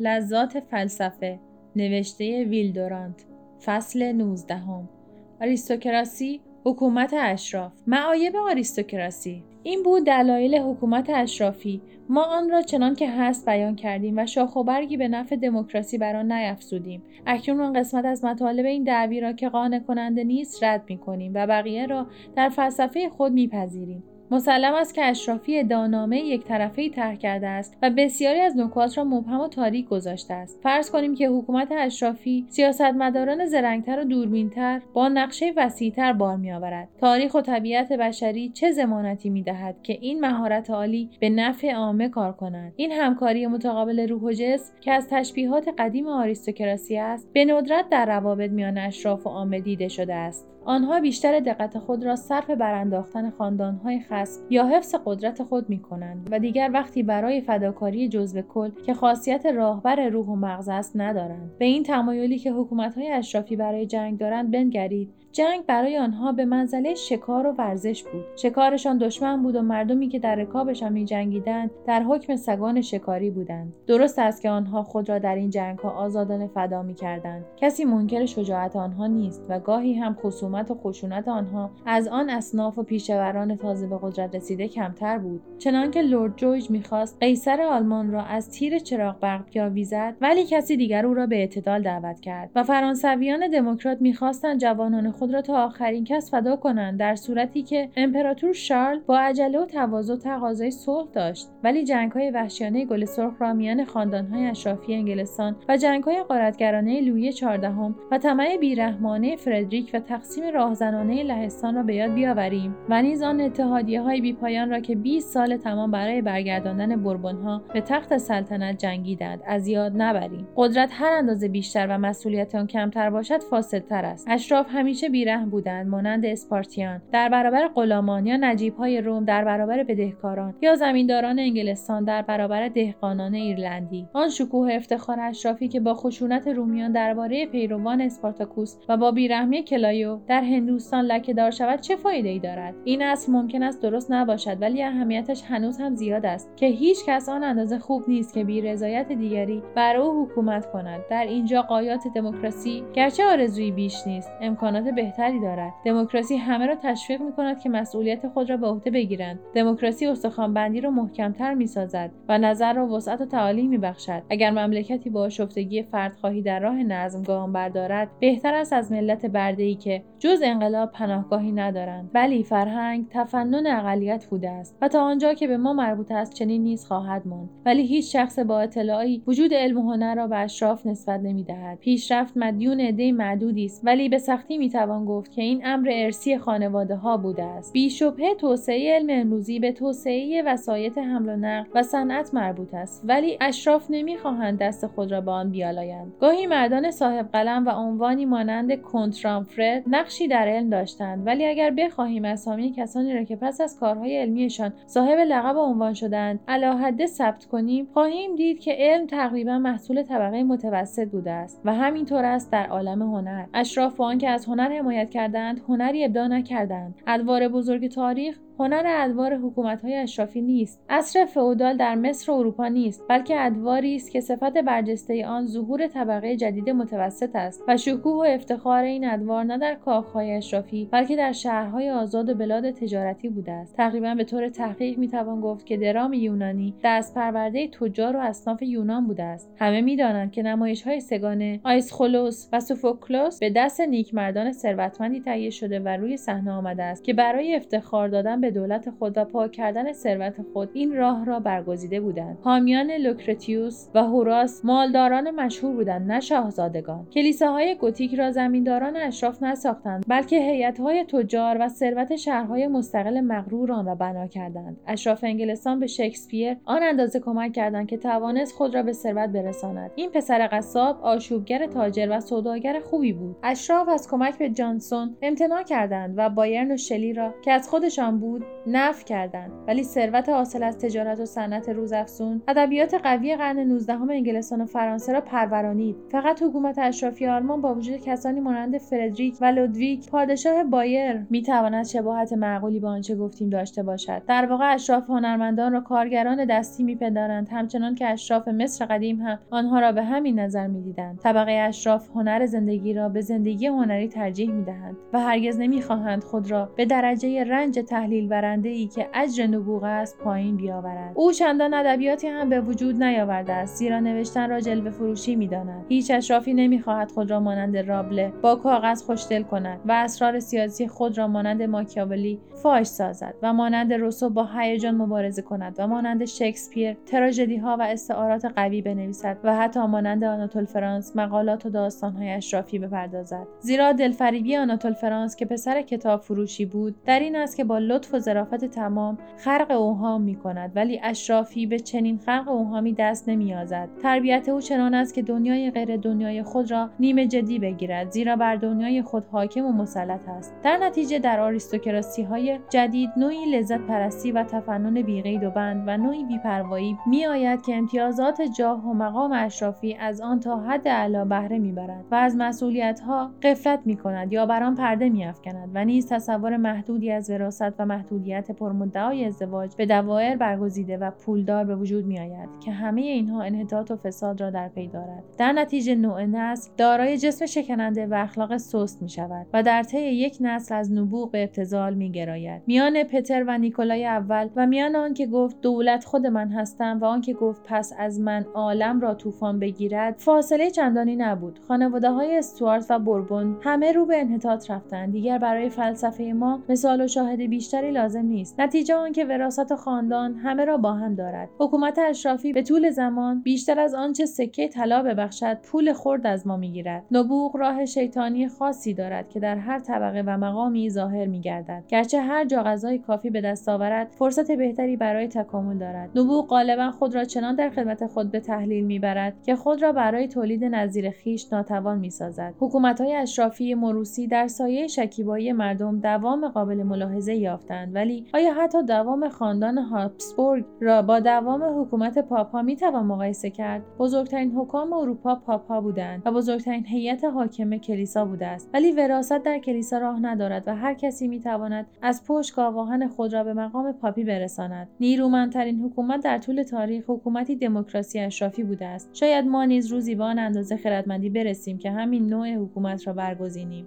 لذات فلسفه نوشته ویلدورانت فصل 19 آریستوکراسی حکومت اشراف. معایب آریستوکراسی. این بود دلایل حکومت اشرافی. ما آن را چنان که هست بیان کردیم و شاخ و برگی به نفع دموکراسی بر آن نیافزودیم. اکنون آن قسمت از مطالب این دعوی را که قانع کننده نیست رد می کنیم و بقیه را در فلسفه خود میپذیریم. مسلم است که اشرافی ادانامه یک طرفه ای طرح کرده است و بسیاری از نکات را مبهم و تاریک گذاشته است. فرض کنیم که حکومت اشرافی سیاستمداران زرنگتر و دوربینتر با نقشه وسیعتر بار میآورد. تاریخ و طبیعت بشری چه ضمانتی می‌دهد که این مهارت عالی به نفع عامه کار کند؟ این همکاری متقابل روح و جسم که از تشبیهات قدیم آریستوکراسی است به ندرت در روابط میان اشراف و عامه دیده شده است. آنها بیشتر دقت خود را صرف برانداختن خاندانهای خصم یا حفظ قدرت خود می کنند و دیگر وقتی برای فداکاری جزو کل که خاصیت راهبر روح و مغز است ندارند. به این تمایلی که حکومتهای اشرافی برای جنگ دارند بنگرید. جنگ برای آنها به منزله شکار و ورزش بود. شکارشان دشمن بود و مردمی که در رکابشان میجنگیدند در حکم سگان شکاری بودند. درست است که آنها خود را در این جنگ ها آزادانه فدا می‌کردند کسی منکر شجاعت آنها نیست و گاهی هم خصومت و خشونت آنها از آن اصناف و پیشوران تازه به قدرت رسیده کمتر بود. چنانکه لرد جورج می‌خواست قیصر آلمان را از تیر چراغ برق بیاویزد ولی کسی دیگر او را به اعتدال دعوت کرد. و فرانسویان دموکرات می‌خواستند جوانان خود خود را تا آخرین کس فدا کنند در صورتی که امپراتور شارل با عجله و تواضع تقاضای صلح داشت. ولی های وحشیانه گل سرخ را میان های اشرافی انگلستان و های غارتگرانه لویی چهاردهم و طمع بیرحمانه فردریک و تقسیم راهزنانه لهستان را به یاد بیاوریم و نیز آن اتحادیه های بیپایان را که 20 سال تمام برای برگرداندن ها به تخت سلطنت جنگیدند از یاد نبریم. قدرت هر اندازه بیشتر و مسئولیت آن کمتر باشد فاسدتر است. اشراف همیشه بیرحم بودند مانند اسپارتیان در برابر غلامان یا های روم در برابر بدهکاران یا زمینداران انگلستان در برابر دهقانان ایرلندی. آن شکوه افتخار اشرافی که با خشونت رومیان درباره پیروان اسپارتاکوس و با بیرحمی کلایو در هندوستان لکه دار شود چه فایده ای دارد؟ این اصل ممکن است درست نباشد ولی اهمیتش هنوز هم زیاد است که هیچ کس آن اندازه خوب نیست که بی رضایت دیگری بر او حکومت کند. در اینجا قایات دموکراسی گرچه آرزویی بیش نیست امکانات بهتری دارد. دموکراسی همه را تشویق می کند که مسئولیت خود را به عهده بگیرند. دموکراسی استخوانبندی را محکمتر می سازد و نظر را وسعت و تعالی می بخشد اگر مملکتی با شفتگی فردخواهی در راه نظم گام بردارد بهتر است از ملت ای که جز انقلاب پناهگاهی ندارند. بلی فرهنگ تفنن اقلیت بوده است و تا آنجا که به ما مربوط است چنین نیز خواهد ماند. ولی هیچ شخص با اطلاعی وجود علم و هنر را به اشراف نسبت نمی‌دهد. پیشرفت مدیون عده معدودی است ولی به سختی می‌توان گفت که این امر ارسی خانواده ها بوده است. بیشبه توسعه علم امروزی به توسعه وسایط حمل و نقل و صنعت مربوط است ولی اشراف نمی‌خواهند دست خود را به آن بیالایند گاهی مردان صاحب قلم و عنوانی مانند کنترامفرد نقشی در علم داشتند ولی اگر بخواهیم اسامی کسانی را که پس از کارهای علمیشان صاحب لقب و عنوان شدند علاحده ثبت کنیم خواهیم دید که علم تقریبا محصول طبقه متوسط بوده است و همینطور است در عالم هنر. اشراف با آنکه از هنر حمایت کردند هنری ابداع نکردند. ادوار بزرگ تاریخ هنر ادوار های اشرافی نیست. عصر فئودال در مصر و اروپا نیست بلکه ادواری است که صفت برجسته آن ظهور طبقه جدید متوسط است و شکوه و افتخار این ادوار نه در کاخهای اشرافی بلکه در شهرهای آزاد و بلاد تجارتی بوده است. تقریبا به طور تحقیق می‌توان گفت که درام یونانی دست پرورده تجار و اصناف یونان بوده است. همه می‌دانند که نمایش های سه‌گانه آیسخولوس و سوفوکلوس به دست نیکمردان ثروتمندی تهیه شده و روی صحنه آمده است که برای افتخار دادن به دولت خود و پاک کردن ثروت خود این راه را برگزیده بودند. حامیان لوکرتیوس و هوراس مالداران مشهور بودند نه شاهزادگان. کلیساهای گوتیک را زمینداران اشراف نساختند بلکه هیئتهای تجار و ثروت شهرهای مستقل مغرور آن را بنا کردند. اشراف انگلستان به شکسپیر آن اندازه کمک کردند که توانست خود را به ثروت برساند. این پسر قصاب آشوبگر تاجر و سوداگر خوبی بود. اشراف از کمک به جانسون امتناع کردند و بایرن و شلی را که از خودشان بود بود نف کردند. ولی ثروت حاصل از تجارت و صنعت روزافزون ادبیات قوی قرن 19 انگلستان و فرانسه را پرورانید. فقط حکومت اشرافی آلمان با وجود کسانی مانند فردریک و لودویک پادشاه بایر می‌تواند شباهت معقولی به آنچه گفتیم داشته باشد. در واقع اشراف هنرمندان را کارگران دستی میپندارند همچنان که اشراف مصر قدیم هم آنها را به همین نظر می‌دیدند. طبقه اشراف هنر زندگی را به زندگی هنری ترجیح می‌دهند و هرگز نمی‌خواهند خود را به درجه رنج تحلیل برنده ای که اجر نبوغ است پایین بیاورد او چندان ادبیاتی هم به وجود نیاورده است زیرا نوشتن را جلوه فروشی می‌داند. هیچ اشرافی نمی‌خواهد خود را مانند رابله با کاغذ خوشدل کند و اسرار سیاسی خود را مانند ماکیاولی فاش سازد و مانند روسو با هیجان مبارزه کند و مانند شکسپیر تراژدی ها و استعارات قوی بنویسد و حتی مانند آناتول فرانس مقالات و داستان های اشرافی بپردازد. زیرا دلفریبی آناتول فرانس که پسر کتاب فروشی بود در این است که با لطف و ظرافت تمام خرق اوهام می کند ولی اشرافی به چنین خلق اوهامی دست نمییازد تربیت او چنان است که دنیای غیر دنیای خود را نیمه جدی بگیرد زیرا بر دنیای خود حاکم و مسلط است. در نتیجه در آریستوکراسی های جدید نوعی لذت پرستی و تفنن بیقید و بند و نوعی بیپروایی میآید که امتیازات جاه و مقام اشرافی از آن تا حد اعلی بهره می‌برد و از مسئولیت ها قفلت می کند یا بر آن پرده میافکند و نیز تصور محدودی از وراست و محدودیت پرمدعای ازدواج به دوایر برگزیده و پولدار به وجود میآید که همه اینها انحطاط و فساد را در پی دارد. در نتیجه نوع نسل دارای جسم شکننده و اخلاق سست می شود و در طی یک نسل از نبوغ به ابتزال می گراید. میان پتر و نیکولای اول و میان آن که گفت دولت خود من هستم و آن که گفت پس از من عالم را طوفان بگیرد فاصله چندانی نبود. خانواده های استوارت و بوربون همه رو به انحطاط رفتند. دیگر برای فلسفه ما مثال و شاهد بیشتری لازم نیست. نتیجه آنکه وراثت و خاندان همه را با هم دارد. حکومت اشرافی به طول زمان بیشتر از آنچه سکه طلا ببخشد پول خرد از ما می‌گیرد. نبوغ راه شیطانی خاصی دارد که در هر طبقه و مقامی ظاهر میگردد. گرچه هر جا غذای کافی به دست آورد فرصت بهتری برای تکامل دارد. نبوغ غالبا خود را چنان در خدمت خود به تحلیل می‌برد که خود را برای تولید نظیر خیش ناتوان می‌سازد. حکومتهای اشرافی مروسی در سایه شکیبایی مردم دوام قابل ملاحظه یافتند. ولی آیا حتی دوام خاندان هابسبورگ را با دوام حکومت پاپا می‌توان مقایسه کرد؟ بزرگترین حکام اروپا پاپا بودند و بزرگترین هیئت حاکم کلیسا بوده است. ولی وراست در کلیسا راه ندارد و هر کسی می‌تواند از پشت گاواهن خود را به مقام پاپی برساند. نیرومندترین حکومت در طول تاریخ حکومتی دموکراسی اشرافی بوده است. شاید ما نیز روزی به آن اندازه خردمندی برسیم که همین نوع حکومت را برگزینیم.